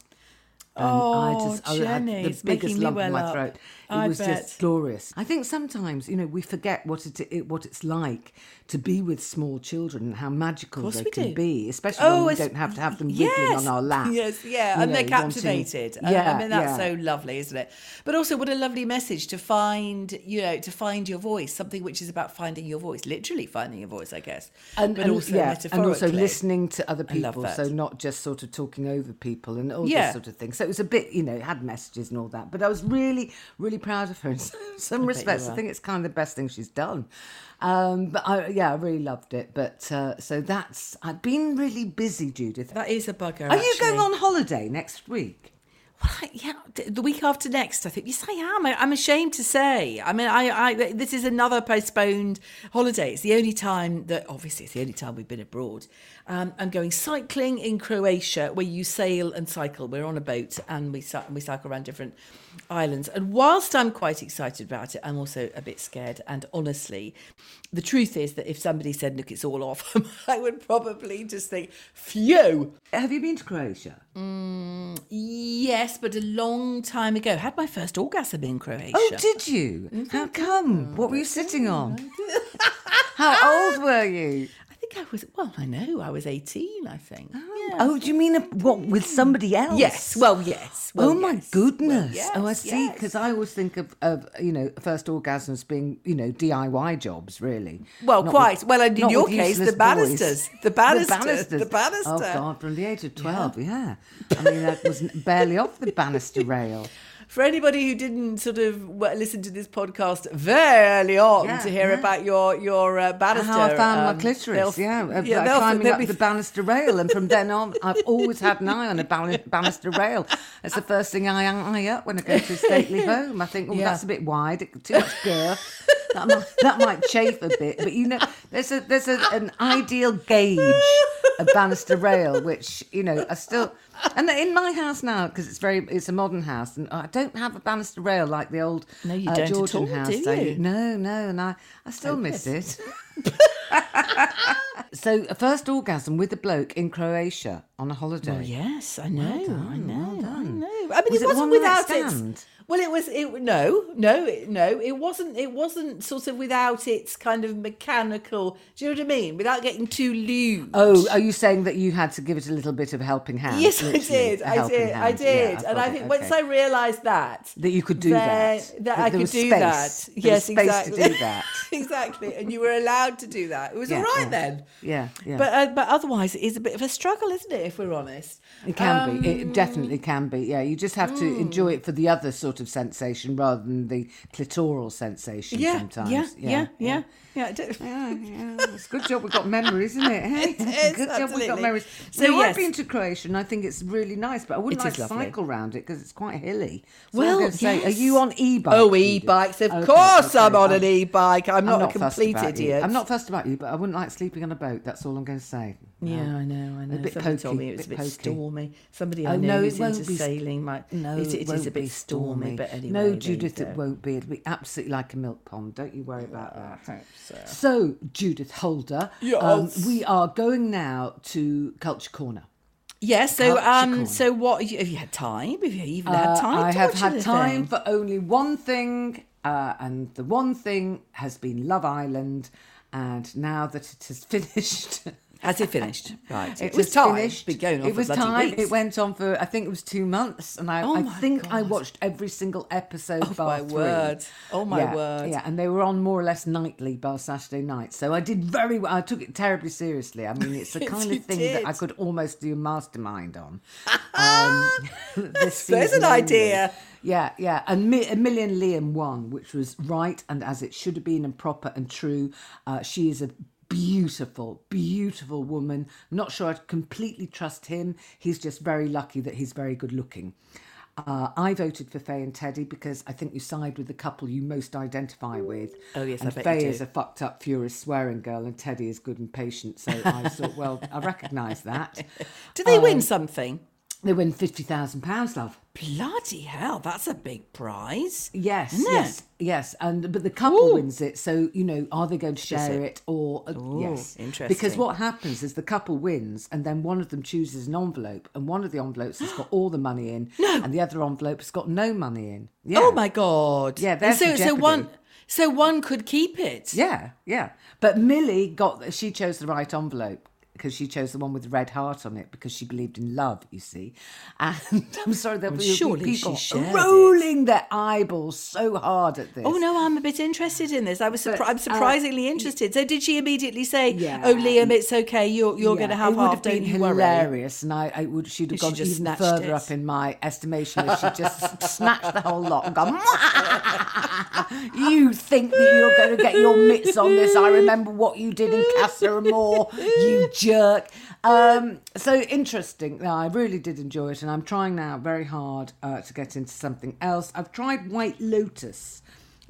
And I Oh, just I had Jenny, the it's biggest making me in well my up. It I was bet. just glorious. I think sometimes you know we forget what it, it what it's like to be with small children and how magical they can do. be, especially Oh, when we don't have to have them wiggling yes, on our lap. Yes, yeah, and they're know, wanting- captivated. Yeah, I mean that's yeah. so lovely, isn't it? But also, what a lovely message to find, you know, to find your voice. Something which is about finding your voice, literally finding your voice, I guess. and, but and- also yeah, and also listening to other people, so not just sort of talking over people and all Yeah. this sort of thing. So it was a bit, you know, it had messages and all that. But I was really, really proud of her in some respects. I think it's kind of the best thing she's done. Um, but I, yeah, I really loved it. But uh, so that's I've been really busy, Judith. That is a bugger. Are you going on holiday next week? Well, yeah, the week after next, I think. Yes, I am. I, I'm ashamed to say. I mean, I, I, this is another postponed holiday. It's the only time that, obviously, it's the only time we've been abroad. Um, I'm going cycling in Croatia, where you sail and cycle. We're on a boat and we cy- we cycle around different islands. And whilst I'm quite excited about it, I'm also a bit scared. And honestly, the truth is that if somebody said, "Look, it's all off," I would probably just think, "Phew." Have you been to Croatia? Mm, yes, but a long time ago. Had my first orgasm in Croatia. Oh, did you? Mm-hmm. How come? What were you sitting on? How old were you? I think I was. Well, I know I was eighteen. I think. Oh, yeah. Oh, do you mean a, what with somebody else? yes. Well, yes. Well, oh my yes. goodness! Well, oh, I yes, see. yes. Because I always think of, of you know first orgasms being you know DIY jobs, really. Well, Not quite. with- well, and in your case, the banisters. The banisters. banisters. The banister. Oh God! From the age of twelve, yeah. I mean, that was barely off the banister rail. For anybody who didn't sort of listen to this podcast very early on Yeah, to hear yeah. about your your uh, banister, How I found um, my clitoris, yeah, uh, yeah, by they'll- climbing they'll up be- the banister rail, and from then on, I've always had an eye on a ban- banister rail. That's the first thing I eye up when I go to a stately home. I think, oh, Yeah. that's a bit wide, too much girth. That might, that might chafe a bit, but you know, there's a there's a, an ideal gauge of banister rail, which you know, I still. And in my house now, because it's very, it's a modern house, and I don't have a banister rail like the old No, you uh, don't Georgian all, house. do I- you? no, no, and I, I still miss it. so, a first orgasm with a bloke in Croatia on a holiday. Oh, yes, I know, I done, know, well I know. I mean, Was it it wasn't without its. Well, it was. It no, no, it- no. It wasn't. It wasn't sort of without its kind of mechanical. Do you know what I mean? Without getting too lewd. Oh, are you saying that you had to give it a little bit of a helping hand? Yes, I did. I did. I did. Yeah, and I it, think once okay. I realised that, That you could do that. That, That I could do space. that. There yes, exactly. do that. exactly. And you were allowed to do that. It was Yeah, all right yeah. then. Yeah, yeah. But uh, but otherwise, it is a bit of a struggle, isn't it? If we're honest. It can be. Um, It definitely can be. Yeah, you just have to enjoy it for the other sort of sensation rather than the clitoral sensation Yeah, sometimes. yeah, yeah, yeah, yeah. Do- Yeah, yeah. It's a good job we've got memories, isn't it? Hey? It is, good job we've got memories. So, So, yes. I've been to Croatia and I think it's really nice, but I wouldn't It like to cycle round it because it's quite hilly. So Well, I'm say, are you on e-bikes? Oh, e-bikes! Of Okay, course, I'm okay. on an e-bike. I'm, not, a complete idiot. I'm not fussed about you, but I wouldn't like sleeping on a boat. That's all I'm going to say. Yeah, I know, I know. bit Somebody told pokey, me it was a bit bit pokey. stormy. Somebody Oh, I know no, it won't into be- sailing might. No, it, it is won't a bit be stormy, but anyway. No, Judith, it won't be. It'll be absolutely like a milk pond. Don't you worry about that. I hope so. So, Judith Holder, Yes. um, we are going now to Culture Corner. Yeah. So, Culture um, so what? Have you had time? Have you even had Uh, time? I to have had anything? time for only one thing Uh, and the one thing has been Love Island, and now that it has finished. Has it finished? Right. It, It was time. finished. Been going on it was time. weeks. It went on for I think it was two months, and I, Oh I think I watched every single episode. Oh, bar my three. word. Oh, my yeah, word. Yeah, and they were on more or less nightly bar Saturday night. So I did very well. I took it terribly seriously. I mean, it's the Yes, kind of thing that I could almost do a mastermind on. Um, this There's an only. idea. Yeah, yeah. And Mi- a Million Liam won, which was right and as it should have been and proper and true. Uh, she is a beautiful, beautiful woman. Not sure I'd completely trust him. He's just very lucky that he's very good looking. Uh, I voted for Faye and Teddy because I think you side with the couple you most identify with. Oh, yes, I and bet Faye you do. is a fucked up, furious, swearing girl, and Teddy is good and patient. So I thought, well, I recognise that. Did they Um, win something? They win fifty thousand pounds, love. Bloody hell, that's a big prize. Yes, Isn't it? yes, yes, and but the couple wins it. So you know, are they going to share it? it or uh, Ooh, yes? Because what happens is the couple wins, and then one of them chooses an envelope, and one of the envelopes has got all the money in, and the other envelope has got no money in. Yeah. Oh my god. Yeah, there's so so one so one could keep it. Yeah, yeah. But Millie got she chose the right envelope because she chose the one with the red heart on it because she believed in love. You see, and I'm sorry there be surely she people shared it. rolling their eyeballs so hard at this. Oh no, I'm a bit interested in this. I was surpri- But, I'm uh, surprisingly interested. So did she immediately say, Yeah. "Oh, Liam, it's okay. You're you're going to Yeah, have it would half. have Don't been you worry." hilarious, and I, I would she'd have she gone just even further it. up in my estimation if she just snatched the whole lot and gone. you think that you're going to get your mitts on this? I remember what you did in Casa Amor, you jerk. Um, so interesting. No, I really did enjoy it, and I'm trying now very hard uh, to get into something else. I've tried White Lotus.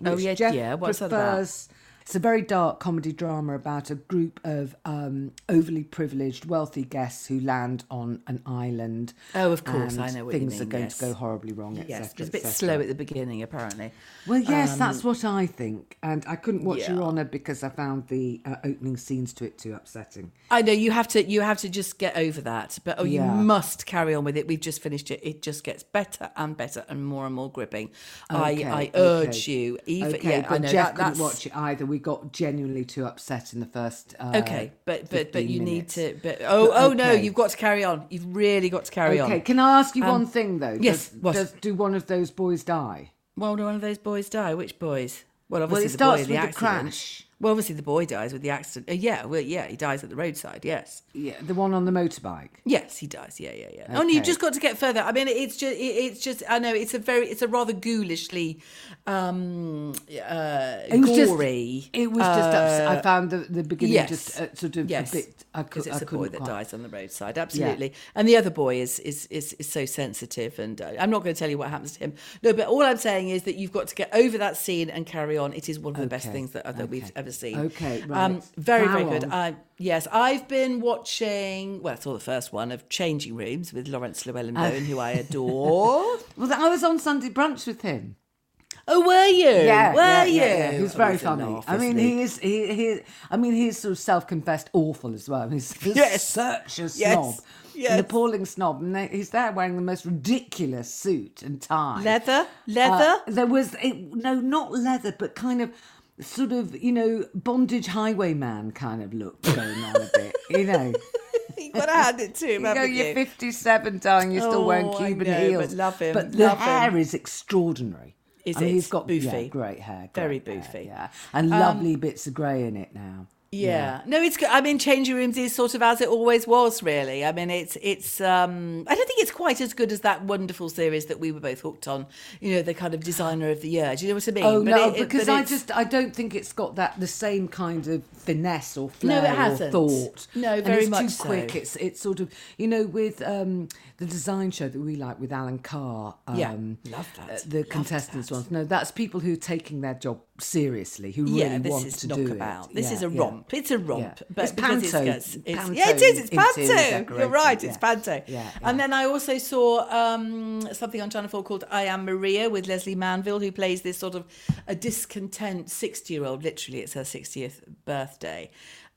Oh, yeah, Jeff yeah, what's prefers it's a very dark comedy drama about a group of um, overly privileged, wealthy guests who land on an island. Oh, of course, I know what you things are going yes. to go horribly wrong. et Yes, cetera, it's a bit slow at the beginning, apparently. Well, yes, that's what I think, and I couldn't watch yeah. Your Honour because I found the uh, opening scenes to it too upsetting. I know you have to you have to just get over that, but oh, Yeah. you must carry on with it. We've just finished it. It just gets better and better and more and more gripping. Okay, I I urge you. Even okay, yeah, but I know Jeff that, couldn't watch it either. We got genuinely too upset in the first. Uh, okay, but but but you minutes. need to. But oh oh no, you've got to carry on. You've really got to carry Okay, on. Okay, can I ask you one thing though? yes, Does, what? does do one of those boys die? Well, do one of those boys die? Which boys? Well, obviously it the starts boy with the crash. Well, obviously the boy dies with the accident. Uh, yeah, well, yeah, he dies at the roadside. Yes. Yeah, the one on the motorbike. Yes, he does. Yeah, yeah, yeah. Only you've Okay. just got to get further. I mean, it's just, it, it's just. I know it's a very, it's a rather ghoulishly, um, uh, It was just- gory. It was just upset. I found the the beginning yes, just uh, sort of yes, a bit. Because it's I a boy that quite- dies on the roadside. Absolutely, and the other boy is is is, is so sensitive, and uh, I'm not going to tell you what happens to him. No, but all I'm saying is that you've got to get over that scene and carry on. It is one of the best things that, that we've ever seen. Okay, um, very How very good. I, yes, I've been watching. Well, I saw the first one of Changing Rooms with Laurence Llewelyn-Bowen, who I adore. Well, I was on Sunday brunch with him. Oh, were you? Yeah, were yeah, you? yeah, yeah. He was Oh, very funny. laugh, I mean, isn't he is. He, he. I mean, he's sort of self-confessed awful as well. He's, he's Yes. such a Yes. snob, Yes. an appalling snob, and they- he's there wearing the most ridiculous suit and tie. leather, leather. Uh, there was it, no, not leather, but kind of sort of you know bondage highwayman kind of look going on a bit. You know, You've got to hand it to him, you know, you're you? 57, darling. You're still wearing Oh, I Cuban know, heels, but love him, But the love him. hair is extraordinary. Is I mean, it? He's got yeah, great hair, Very great hair, boofy. Um, yeah, and lovely bits of grey in it now. Yeah. No, it's good. I mean, Changing Rooms is sort of as it always was, really. I mean, it's it's. um I don't think it's quite as good as that wonderful series that we were both hooked on. You know, the kind of designer of the year. Do you know what I mean? Oh But no, it- it- because I just I don't think it's got that the same kind of finesse or flair No, it or hasn't. thought. No, And very it's much too so. quick. It's it's sort of you know with um, the design show that we like with Alan Carr. Um, Yeah, love that. uh, the Love contestants that. ones. No, that's people who are taking their job seriously, who yeah, really this want to knock do about. it. This Yeah, is a yeah. romp. It's a romp, Yeah. but It's panto- it's, it's yeah, it is. It's panto. You're right. It's yeah. panto. Yeah, And then I also saw um, something on Channel Four called "I Am Maria" with Lesley Manville, who plays this sort of a discontent sixty-year-old. Literally, it's her sixtieth birthday.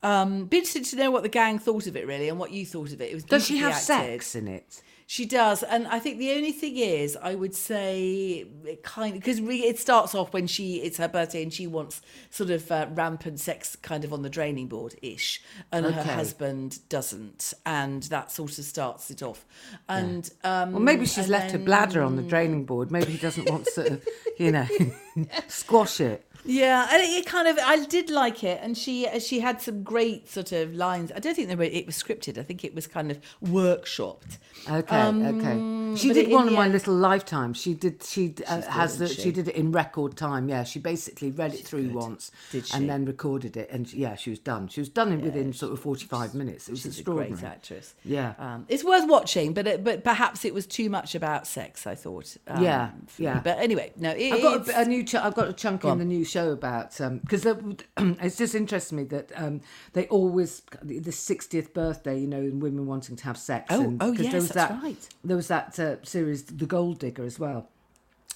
Um, be interested to know what the gang thought of it, really, and what you thought of it. It was Does she have acted. sex in it? She does, and I think the only thing is, I would say, it kind of because it starts off when she it's her birthday and she wants sort of uh, rampant sex, kind of on the draining board ish, and her husband doesn't, and that sort of starts it off. And um, Well, maybe she's left her bladder on the draining board. Maybe he doesn't want to, sort of, you know, squash it. Yeah, and it, kind of I did like it, and she she had some great sort of lines. I don't think they were, it was scripted. I think it was kind of workshopped. Okay, okay. She did one of my end- little lifetimes. She did. She uh, has the. She? she? did it in record time. Yeah, she basically read it through once, Did she? and then recorded it, and yeah, she was done. She was done in within sort of forty-five minutes. It was She's a great actress. Yeah. um, it's worth watching, but it, but perhaps it was too much about sex. I thought. Um, Yeah, for me. yeah. But anyway, no, it, I've got a, a new. Ch- I've got a chunk in on. the new show about because it's just interests me that um, they always the 60th birthday, you know, and women wanting to have sex. Oh, and, oh, yes, there was that's that, right. There was that uh, series, The Gold Digger, as well.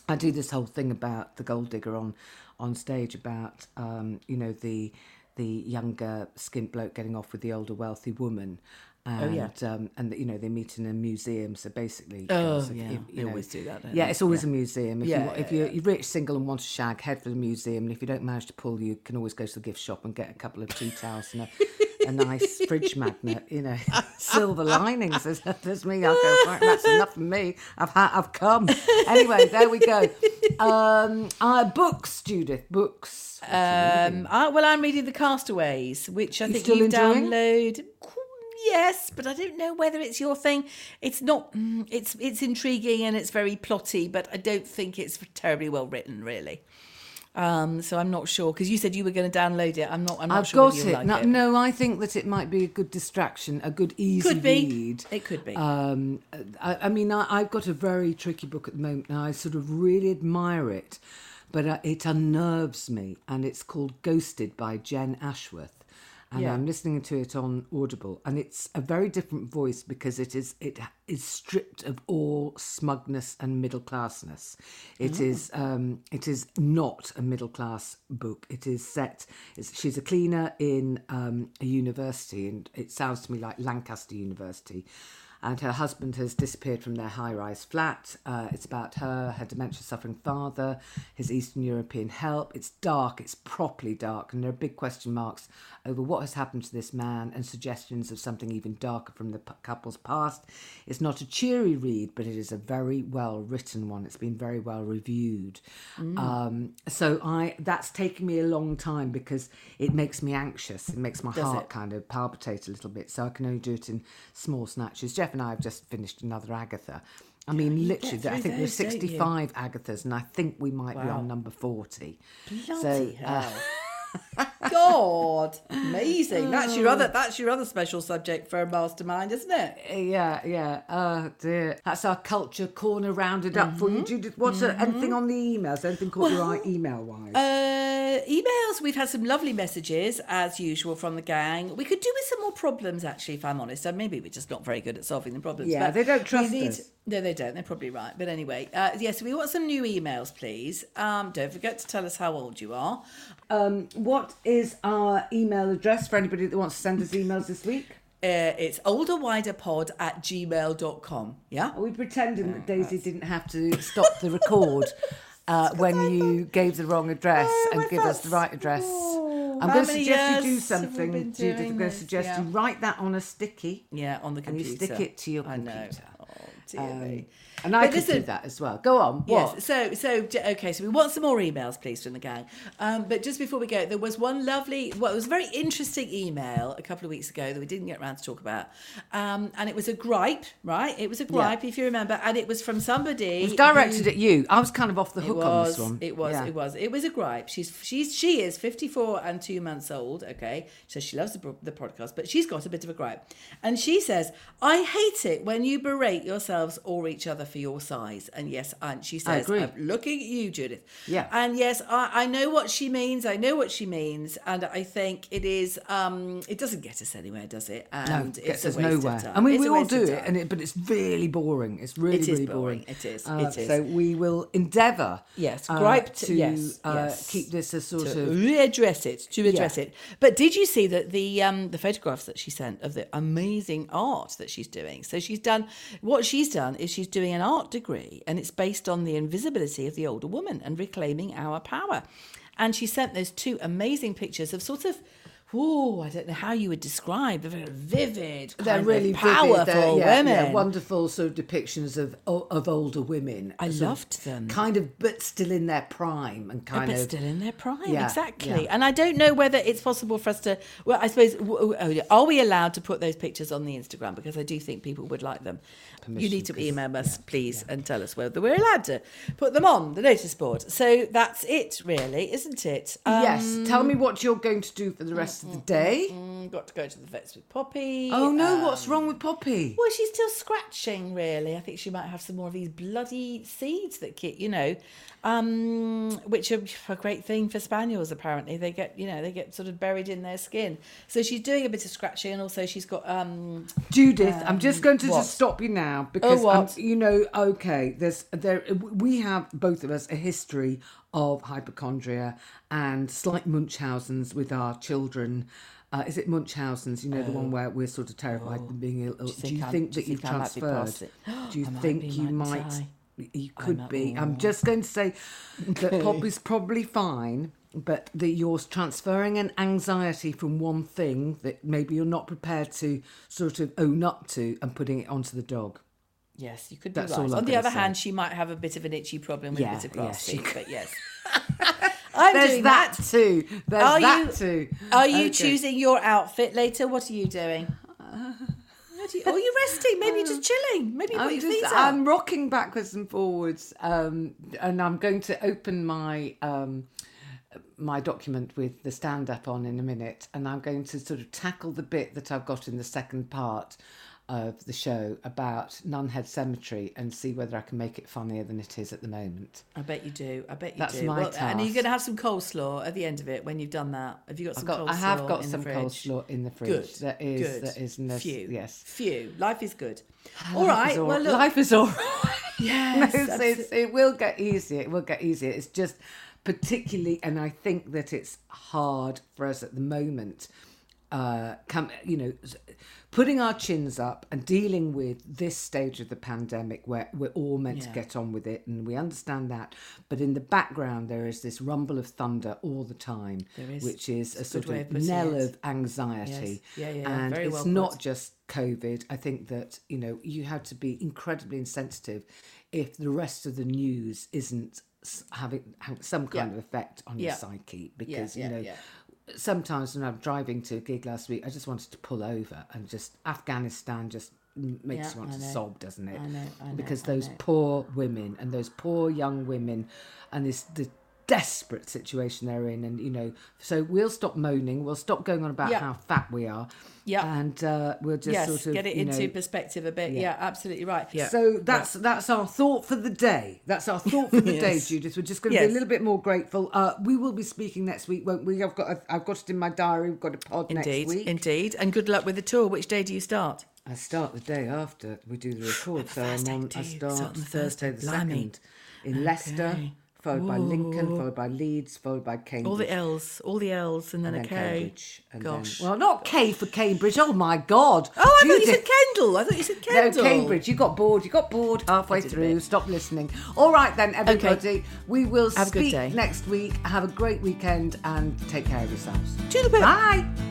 I do this whole thing about the gold digger on on stage about um, you know the the younger skint bloke getting off with the older wealthy woman. And, Oh, yeah. um, and you know they meet in a museum. So basically, Oh, if- yeah. always do that, don't Yeah, they? it's always Yeah. a museum. If Yeah, you wa- if yeah, you're, you're rich, single, and want a shag, head for the museum. And if you don't manage to pull, you can always go to the gift shop and get a couple of tea towels and a, a nice fridge magnet. You know, silver linings. There's, there's me. I'll go. Right, that's enough for me. I've had. I've come. Anyway, there we go. Um, uh, books, Judith. Books. What are you reading? Um, I, well, I'm reading The Castaways, which I You think you enjoying? download. Yes, but I don't know whether it's your thing. It's not. mm, It's it's intriguing and it's very plotty, but I don't think it's terribly well written, really. Um, so I'm not sure because you said you were going to download it. I'm not. I'm not I've sure got it. like no, it. no, I think that it might be a good distraction, a good easy Could be. read. It could be. Um, I, I mean, I, I've got a very tricky book at the moment, and I sort of really admire it, but uh, it unnerves me, and it's called Ghosted by Jenn Ashworth. And Yeah. I'm listening to it on Audible, and it's a very different voice because it is it is stripped of all smugness and middle classness. It is um, it is not a middle class book. It is set. It's, she's a cleaner in um, a university, and it sounds to me like Lancaster University. And her husband has disappeared from their high rise flat. Uh, it's about her, her dementia suffering father, his Eastern European help. It's dark, it's properly dark, and there are big question marks over what has happened to this man and suggestions of something even darker from the p- couple's past. It's not a cheery read, but it is a very well written one. It's been very well reviewed. Um, so I that's taken me a long time because it makes me anxious. It makes my heart it? kind of palpitate a little bit. So I can only do it in small snatches. Jeff and I have just finished another Agatha. I mean, literally, I think those, don't 65 Agathas, and I think we might be on number 40. Bloody so, uh. God, amazing! That's your other. That's your other special subject for a mastermind, isn't it? Yeah, yeah. Oh dear. That's our culture corner rounded up for Mm-hmm. you, Judith. What's there anything on the emails? Anything caught your eye email wise? Uh, emails. We've had some lovely messages as usual from the gang. We could do with some more problems, actually, if I'm honest. Uh, maybe we're just not very good at solving the problems. Yeah, they don't trust need- us. No, they don't. They're probably right. But anyway, uh, yes, we want some new emails, please. Um, don't forget to tell us how old you are. Um, what is our email address for anybody that wants to send us emails this week? Uh, it's olderwiderpod at gmail.com. Yeah? Are we pretending that Daisy didn't have to stop the record uh, when you gave the wrong address and give us the right address? I'm going to suggest you do years have we something, Judith. I'm going to this? suggest Yeah. you write that on a sticky Yeah, on the computer. and you computer. stick it to your I know. computer. Oh, dear Um, me. And I But could do that as well. Go on. What? Yes. So, so okay. So we want some more emails, please, from the gang. Um, but just before we go, there was one lovely, well, it was a very interesting email a couple of weeks ago that we didn't get around to talk about, um, and it was a gripe, right? It was a gripe, if you remember, and it was from somebody. It was directed who- at you. I was kind of off the hook was, on this one. It was. Yeah. It was. It was a gripe. She's she's she is fifty four and two months old. Okay, so she loves the, the podcast, but she's got a bit of a gripe, and she says, "I hate it when you berate yourselves or each other for your size. And yes, and she says. I'm looking at you, Judith. Yeah. And yes, I, I know what she means. I know what she means. And I think it is, um, it doesn't get us anywhere, does it? No, And it gets a us waste of nowhere. time. I mean, It's we all do it, and it, but it's really boring. It's really, It really boring. boring. It is. Uh, It is. So we will endeavour. Yes, uh, gripe to, to yes, uh, yes. keep this a sort to of readdress it to address Yeah. it. But did you see that the um, the photographs that she sent of the amazing art that she's doing? So she's done what she's done is she's doing an art degree, and it's based on the invisibility of the older woman and reclaiming our power. And she sent those two amazing pictures of sort of. Oh, I don't know how you would describe. They're very vivid, They're really of powerful they're- yeah, women. yeah, wonderful sort of depictions of of older women. I loved them. Kind of, but still in their prime and kind but of still in their prime, Yeah, exactly. And I don't know whether it's possible for us to. Well, I suppose, oh, are we allowed to put those pictures on the Instagram? Because I do think people would like them. you need to email us, please, and tell us whether we're allowed to put them on the notice board. So that's it, really, isn't it? Um, yes. Tell me what you're going to do for the rest of the day. mm, got to go to the vets with Poppy. Oh no, um, what's wrong with Poppy? Well, she's still scratching, really. I think she might have some more of these bloody seeds that get, you know, um, which are a great thing for spaniels. Apparently, they get, you know, they get sort of buried in their skin. So she's doing a bit of scratching, and also she's got, um, Judith, I'm just going to what? just stop you now because Oh, um, you know, okay, there's there we have both of us a history of hypochondria and slight Munchausen's with our children. Uh, is it Munchausen's? You know, the one where we're sort of terrified of being ill. Do you think, Oh. That do you you've think might be transferred? Do you might think be, you mightn't might? You could might- be. I'm just going to say that Poppy's probably fine, but that you're transferring an anxiety from one thing that maybe you're not prepared to sort of own up to and putting it onto the dog. yes, you could be That's right. all I'm On the other say. hand, she might have a bit of an itchy problem with Yeah, a bit of yeah, she could. but yes. I'm There's doing that, too. There's Are that you, too. Are you Okay. choosing your outfit later? What are you doing? What are you, oh, you're resting. Maybe you're just chilling. Maybe you I'm, your just, feet up. I'm rocking backwards and forwards, um, and I'm going to open my um, my document with the stand up on in a minute, and I'm going to sort of tackle the bit that I've got in the second part of the show about Nunhead Cemetery and see whether I can make it funnier than it is at the moment. I bet you do. I bet you That's do. my And are you going to have some coleslaw at the end of it when you've done that? Have you got some got, coleslaw? I have got in some coleslaw in the fridge. Good. There is. Good. There is. Few. Yes. Few. Life is good. all right. all- well, look. life is all right. Yes, No, it will get easier. It will get easier. It's just particularly, and I think that it's hard for us at the moment. Uh, come, you know, putting our chins up and dealing with this stage of the pandemic where we're all meant to get on with it, and we understand that. But in the background, there is this rumble of thunder all the time, There is. which is a It's a sort of knell it. of anxiety. Yes. Yeah, yeah, And it's well not just COVID. I think that, you know, you have to be incredibly insensitive if the rest of the news isn't having, some kind Yeah. of effect on Yeah. your psyche. Because, yeah, you know, yeah. Sometimes when I'm driving to a gig last week, I just wanted to pull over and just Afghanistan just makes Yeah, you want to sob, doesn't it? I know, I know, because those poor women and those poor young women and this the desperate situation they're in and you know so we'll stop moaning we'll stop going on about Yeah. how fat we are Yeah. and uh, we'll just yes, sort of get it you into know, perspective a bit. Yeah, absolutely right. yeah. so that's that's our thought for the day. That's our thought for the day, Judith. We're just going to be a little bit more grateful. Uh, we will be speaking next week, won't we? I've got I've got it in my diary. We've got a pod Indeed, next week. indeed. And good luck with the tour. Which day do you start? I start the day after we do the record, so I'm Thursday, on. I start Start on Thursday Thursday, the blimey. second in Leicester, Okay. followed by Lincoln, followed by Leeds, followed by Cambridge. All the L's, all the L's, and then and a then K. Cambridge. And Gosh. Then, well, not K for Cambridge. Oh my God. oh, I thought you said Kendal. I thought you said Kendal. No, Cambridge. You got bored. You got bored halfway through. Stop listening. All right then, everybody. We will Have a speak next week. Have a great weekend and take care of yourselves. Toodle-pip. Bye.